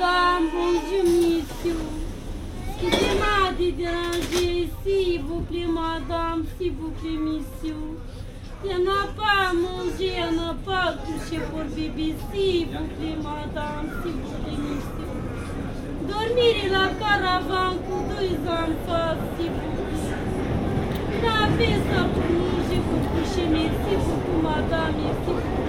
da mulțumit Scuze-mă de deranjez, s'il vous plaît, madame, s'il vous plaît, monsieur. Il n'y pas mangé, manger, il pas touché toucher pour bébé, s'il vous plaît, madame, s'il vous plaît, monsieur. Dormire la caravane com dois enfants, s'il vous plaît. N'avez ça pour manger, pour coucher, merci beaucoup, madame, merci beaucoup.